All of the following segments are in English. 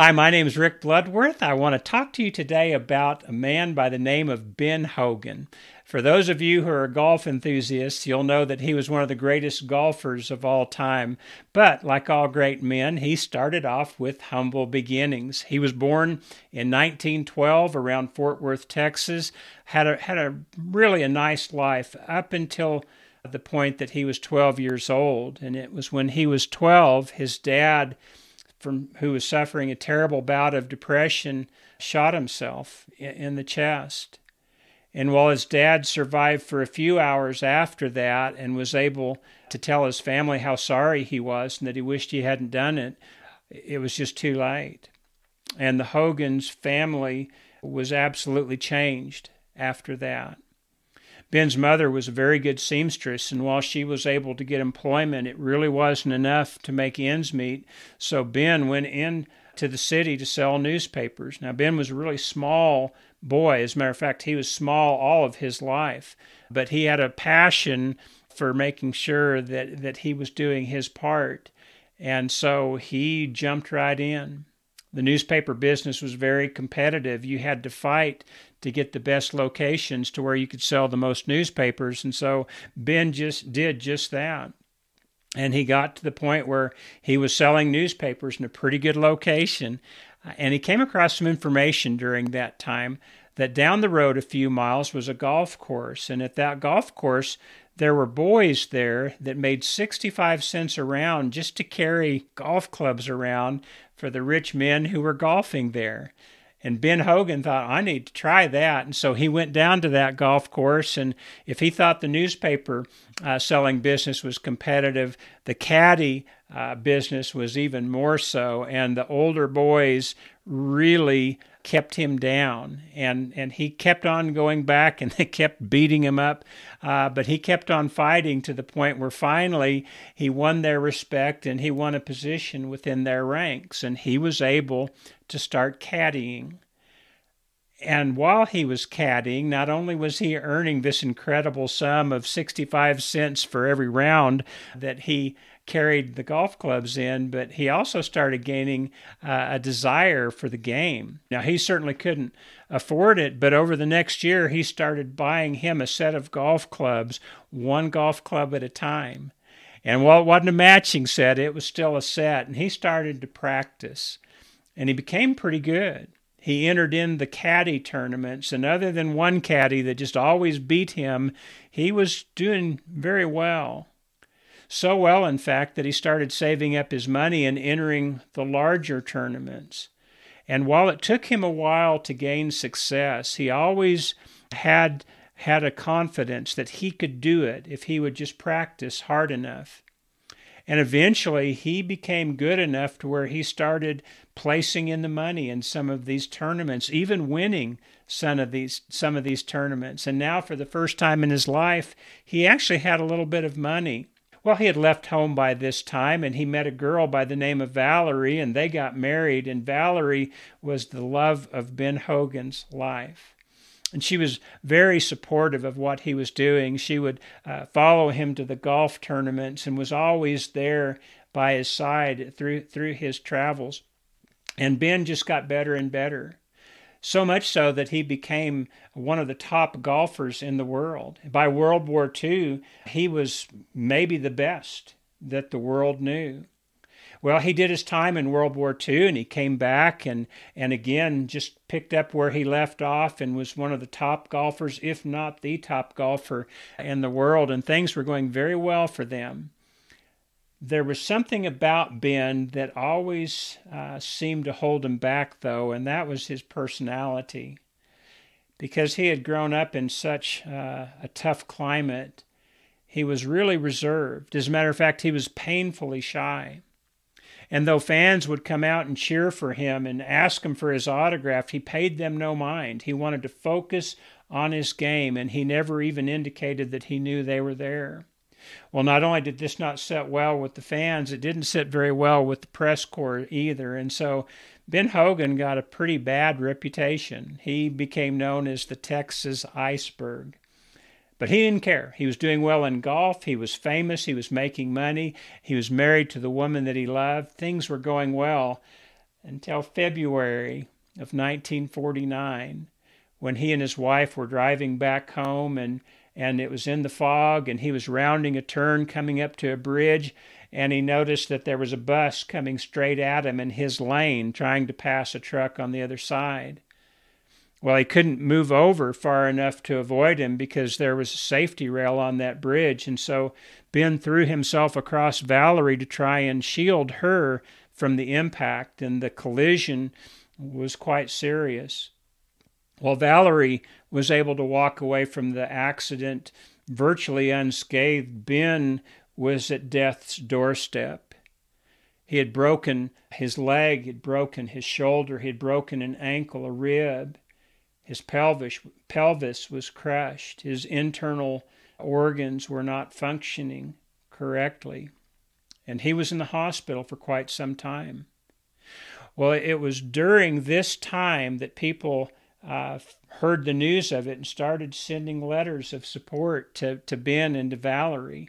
Hi, my name is Rick Bloodworth. I want to talk to you today about a man by the name of Ben Hogan. For those of you who are golf enthusiasts, you'll know that he was one of the greatest golfers of all time. But like all great men, he started off with humble beginnings. He was born in 1912 around Fort Worth, Texas. Had a had a really a nice life up until the point that he was 12 years old, and it was when he was 12 his dad from who was suffering a terrible bout of depression shot himself in the chest. And while his dad survived for a few hours after that and was able to tell his family how sorry he was and that he wished he hadn't done it, it was just too late. And the Hogan's family was absolutely changed after that. Ben's mother was a very good seamstress, and while she was able to get employment, it really wasn't enough to make ends meet. So Ben went in to the city to sell newspapers. Now, Ben was a really small boy. As a matter of fact, he was small all of his life, but he had a passion for making sure that, that he was doing his part. And so he jumped right in. The newspaper business was very competitive. You had to fight to get the best locations to where you could sell the most newspapers. And so Ben just did just that. And he got to the point where he was selling newspapers in a pretty good location. And he came across some information during that time that down the road a few miles was a golf course. And at that golf course, there were boys there that made 65 cents a round just to carry golf clubs around for the rich men who were golfing there. And Ben Hogan thought, I need to try that. And so he went down to that golf course. And if he thought the newspaper uh, selling business was competitive, the caddy uh, business was even more so. And the older boys really kept him down. And and he kept on going back and they kept beating him up. Uh, but he kept on fighting to the point where finally he won their respect and he won a position within their ranks. And he was able to start caddying. And while he was caddying, not only was he earning this incredible sum of 65 cents for every round that he carried the golf clubs in, but he also started gaining uh, a desire for the game. Now, he certainly couldn't afford it, but over the next year, he started buying him a set of golf clubs, one golf club at a time. And while it wasn't a matching set, it was still a set, and he started to practice. And he became pretty good. He entered in the caddy tournaments, and other than one caddy that just always beat him, he was doing very well. So well, in fact, that he started saving up his money and entering the larger tournaments. And while it took him a while to gain success, he always had had a confidence that he could do it if he would just practice hard enough. And eventually he became good enough to where he started placing in the money in some of these tournaments, even winning some of these some of these tournaments. And now for the first time in his life, he actually had a little bit of money. Well, he had left home by this time and he met a girl by the name of Valerie and they got married and Valerie was the love of Ben Hogan's life. And she was very supportive of what he was doing. She would uh, follow him to the golf tournaments and was always there by his side through through his travels. And Ben just got better and better so much so that he became one of the top golfers in the world. By World War II, he was maybe the best that the world knew. Well, he did his time in World War II and he came back and, and again just picked up where he left off and was one of the top golfers, if not the top golfer in the world. And things were going very well for them there was something about Ben that always uh, seemed to hold him back, though, and that was his personality. Because he had grown up in such uh, a tough climate, he was really reserved. As a matter of fact, he was painfully shy. And though fans would come out and cheer for him and ask him for his autograph, he paid them no mind. He wanted to focus on his game, and he never even indicated that he knew they were there. Well, not only did this not sit well with the fans, it didn't sit very well with the press corps either. And so Ben Hogan got a pretty bad reputation. He became known as the Texas iceberg. But he didn't care. He was doing well in golf. He was famous. He was making money. He was married to the woman that he loved. Things were going well. until February of 1949 when he and his wife were driving back home and and it was in the fog and he was rounding a turn coming up to a bridge and he noticed that there was a bus coming straight at him in his lane trying to pass a truck on the other side. Well, he couldn't move over far enough to avoid him because there was a safety rail on that bridge. And so Ben threw himself across Valerie to try and shield her from the impact, and the collision was quite serious. While Valerie was able to walk away from the accident virtually unscathed, Ben was at death's doorstep. He had broken his leg, had broken his shoulder, he had broken an ankle, a rib. His pelvis, pelvis was crushed. His internal organs were not functioning correctly. And he was in the hospital for quite some time. Well, it was during this time that people uh, heard the news of it and started sending letters of support to, to Ben and to Valerie.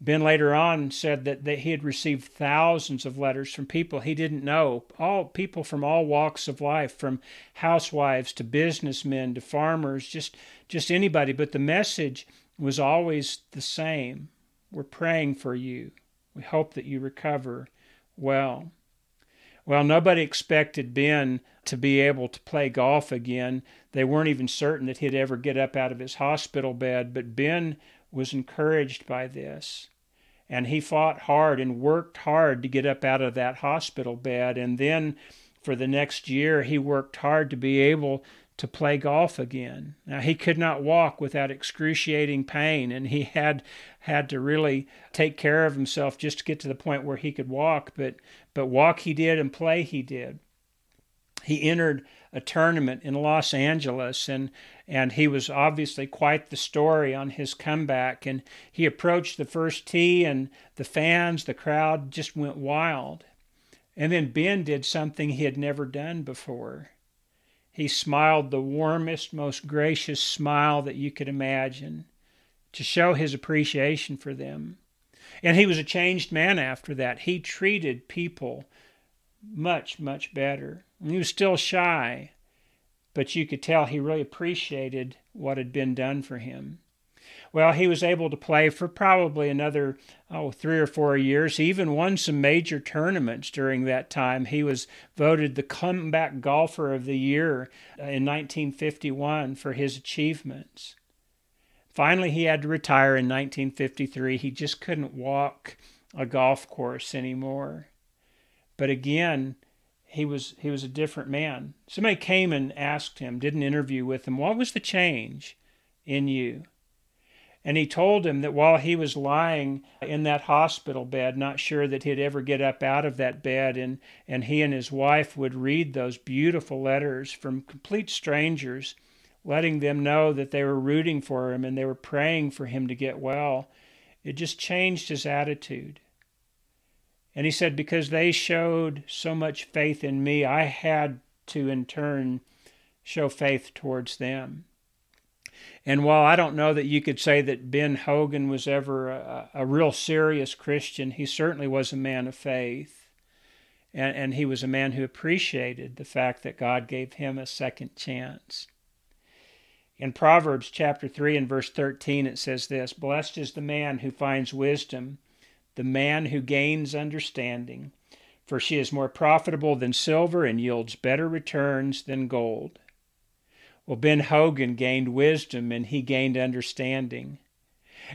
Ben later on said that, that he had received thousands of letters from people he didn't know, all people from all walks of life, from housewives to businessmen to farmers, just just anybody. But the message was always the same. We're praying for you. We hope that you recover well. Well, nobody expected Ben to be able to play golf again. They weren't even certain that he'd ever get up out of his hospital bed, but Ben was encouraged by this and he fought hard and worked hard to get up out of that hospital bed. And then for the next year, he worked hard to be able to play golf again. Now he could not walk without excruciating pain, and he had had to really take care of himself just to get to the point where he could walk. But but walk he did, and play he did. He entered a tournament in Los Angeles, and and he was obviously quite the story on his comeback. And he approached the first tee, and the fans, the crowd just went wild. And then Ben did something he had never done before. He smiled the warmest, most gracious smile that you could imagine to show his appreciation for them. And he was a changed man after that. He treated people much, much better. He was still shy, but you could tell he really appreciated what had been done for him. Well, he was able to play for probably another oh three or four years. He even won some major tournaments during that time. He was voted the comeback golfer of the year uh, in 1951 for his achievements. Finally, he had to retire in 1953. He just couldn't walk a golf course anymore. But again, he was he was a different man. Somebody came and asked him, did an interview with him, what was the change in you? And he told him that while he was lying in that hospital bed, not sure that he'd ever get up out of that bed, and, and he and his wife would read those beautiful letters from complete strangers, letting them know that they were rooting for him and they were praying for him to get well, it just changed his attitude. And he said, Because they showed so much faith in me, I had to in turn show faith towards them. And while I don't know that you could say that Ben Hogan was ever a, a real serious Christian, he certainly was a man of faith. And, and he was a man who appreciated the fact that God gave him a second chance. In Proverbs chapter 3 and verse 13, it says this Blessed is the man who finds wisdom the man who gains understanding, for she is more profitable than silver and yields better returns than gold. Well, Ben Hogan gained wisdom and he gained understanding.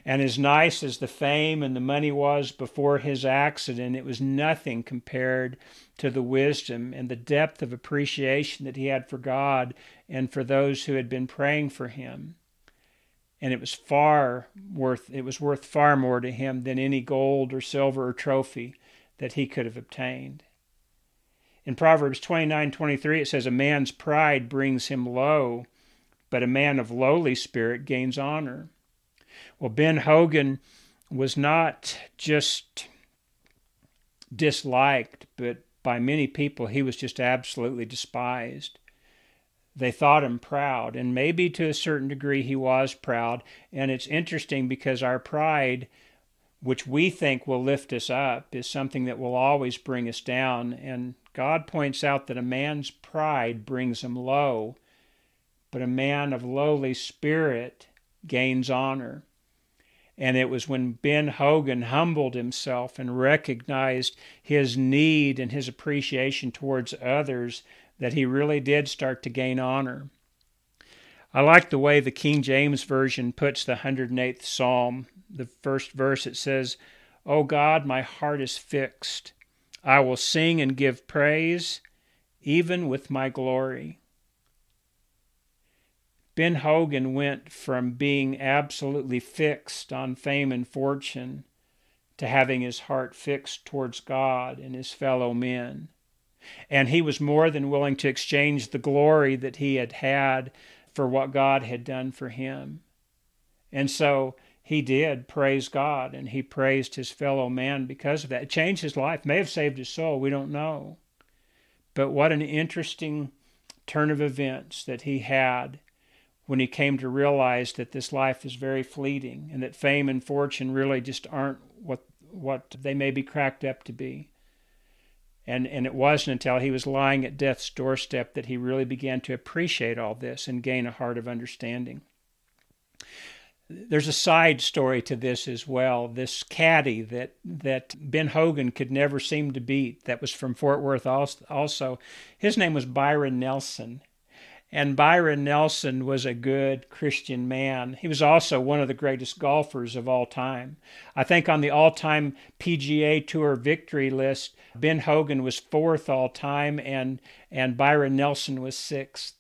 And as nice as the fame and the money was before his accident, it was nothing compared to the wisdom and the depth of appreciation that he had for God and for those who had been praying for him and it was far worth it was worth far more to him than any gold or silver or trophy that he could have obtained. In Proverbs 29:23 it says a man's pride brings him low, but a man of lowly spirit gains honor. Well, Ben Hogan was not just disliked, but by many people he was just absolutely despised. They thought him proud, and maybe to a certain degree he was proud. And it's interesting because our pride, which we think will lift us up, is something that will always bring us down. And God points out that a man's pride brings him low, but a man of lowly spirit gains honor. And it was when Ben Hogan humbled himself and recognized his need and his appreciation towards others that he really did start to gain honor. I like the way the King James Version puts the 108th Psalm. The first verse it says, O God, my heart is fixed. I will sing and give praise, even with my glory. Ben Hogan went from being absolutely fixed on fame and fortune to having his heart fixed towards God and his fellow men. And he was more than willing to exchange the glory that he had had for what God had done for him. And so he did praise God and he praised his fellow man because of that. It changed his life, may have saved his soul, we don't know. But what an interesting turn of events that he had when he came to realize that this life is very fleeting and that fame and fortune really just aren't what what they may be cracked up to be. And and it wasn't until he was lying at death's doorstep that he really began to appreciate all this and gain a heart of understanding. There's a side story to this as well. This caddy that that Ben Hogan could never seem to beat, that was from Fort Worth also. His name was Byron Nelson, and Byron Nelson was a good Christian man. He was also one of the greatest golfers of all time. I think on the all time PGA Tour victory list, Ben Hogan was fourth all time and, and Byron Nelson was sixth.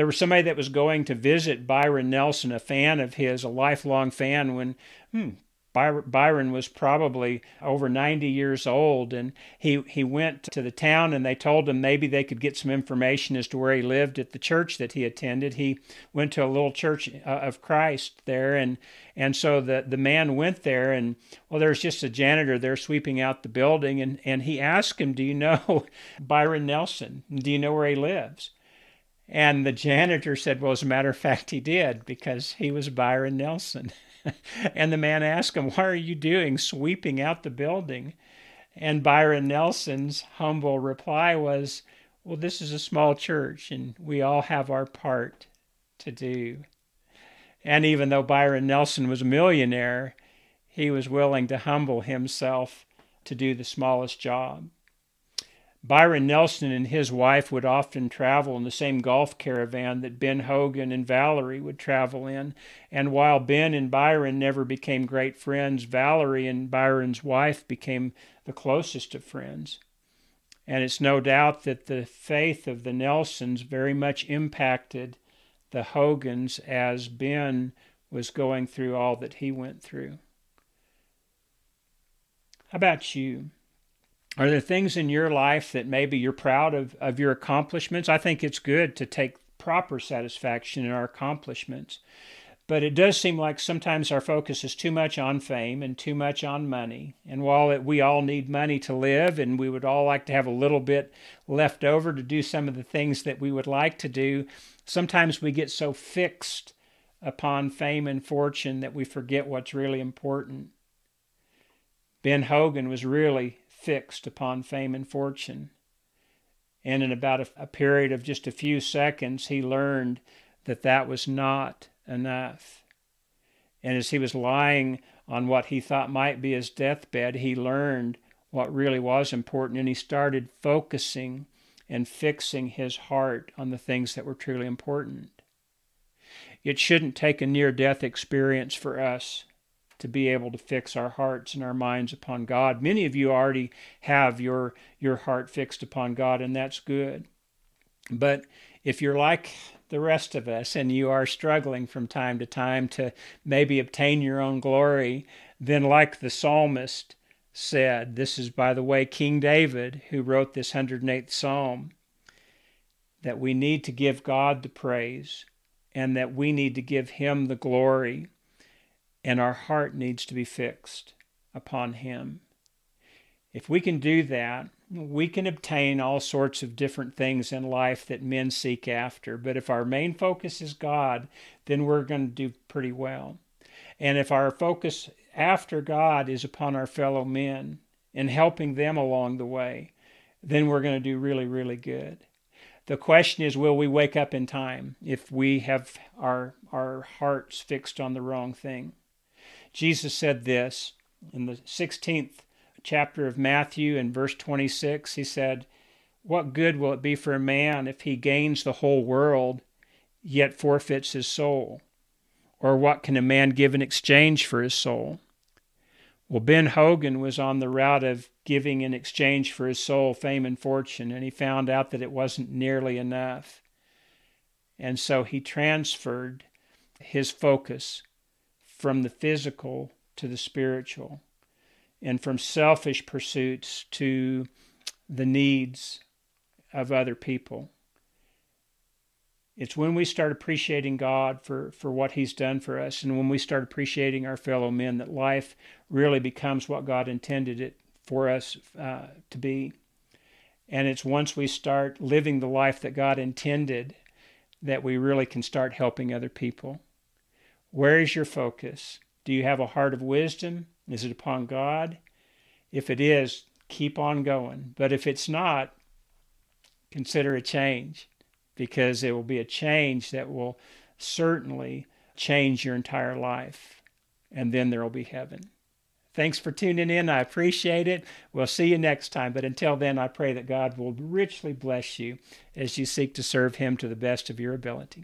There was somebody that was going to visit Byron Nelson, a fan of his, a lifelong fan, when hmm, Byron was probably over 90 years old, and he, he went to the town and they told him maybe they could get some information as to where he lived at the church that he attended. He went to a little church uh, of Christ there, and, and so the, the man went there, and well, there's just a janitor there sweeping out the building, and, and he asked him, Do you know Byron Nelson? Do you know where he lives? And the janitor said, Well, as a matter of fact, he did, because he was Byron Nelson. and the man asked him, What are you doing sweeping out the building? And Byron Nelson's humble reply was, Well, this is a small church and we all have our part to do. And even though Byron Nelson was a millionaire, he was willing to humble himself to do the smallest job. Byron Nelson and his wife would often travel in the same golf caravan that Ben Hogan and Valerie would travel in. And while Ben and Byron never became great friends, Valerie and Byron's wife became the closest of friends. And it's no doubt that the faith of the Nelsons very much impacted the Hogans as Ben was going through all that he went through. How about you? Are there things in your life that maybe you're proud of, of your accomplishments? I think it's good to take proper satisfaction in our accomplishments. But it does seem like sometimes our focus is too much on fame and too much on money. And while it, we all need money to live and we would all like to have a little bit left over to do some of the things that we would like to do, sometimes we get so fixed upon fame and fortune that we forget what's really important. Ben Hogan was really fixed upon fame and fortune. And in about a, a period of just a few seconds, he learned that that was not enough. And as he was lying on what he thought might be his deathbed, he learned what really was important and he started focusing and fixing his heart on the things that were truly important. It shouldn't take a near death experience for us to be able to fix our hearts and our minds upon God. Many of you already have your your heart fixed upon God and that's good. But if you're like the rest of us and you are struggling from time to time to maybe obtain your own glory, then like the psalmist said, this is by the way King David who wrote this 108th psalm that we need to give God the praise and that we need to give him the glory and our heart needs to be fixed upon Him. If we can do that, we can obtain all sorts of different things in life that men seek after. But if our main focus is God, then we're going to do pretty well. And if our focus after God is upon our fellow men and helping them along the way, then we're going to do really, really good. The question is, will we wake up in time if we have our, our hearts fixed on the wrong thing? Jesus said this in the 16th chapter of Matthew in verse 26. He said, What good will it be for a man if he gains the whole world yet forfeits his soul? Or what can a man give in exchange for his soul? Well, Ben Hogan was on the route of giving in exchange for his soul fame and fortune, and he found out that it wasn't nearly enough. And so he transferred his focus from the physical to the spiritual, and from selfish pursuits to the needs of other people. It's when we start appreciating God for, for what He's done for us and when we start appreciating our fellow men that life really becomes what God intended it for us uh, to be. And it's once we start living the life that God intended that we really can start helping other people. Where is your focus? Do you have a heart of wisdom? Is it upon God? If it is, keep on going. But if it's not, consider a change because it will be a change that will certainly change your entire life. And then there will be heaven. Thanks for tuning in. I appreciate it. We'll see you next time. But until then, I pray that God will richly bless you as you seek to serve Him to the best of your ability.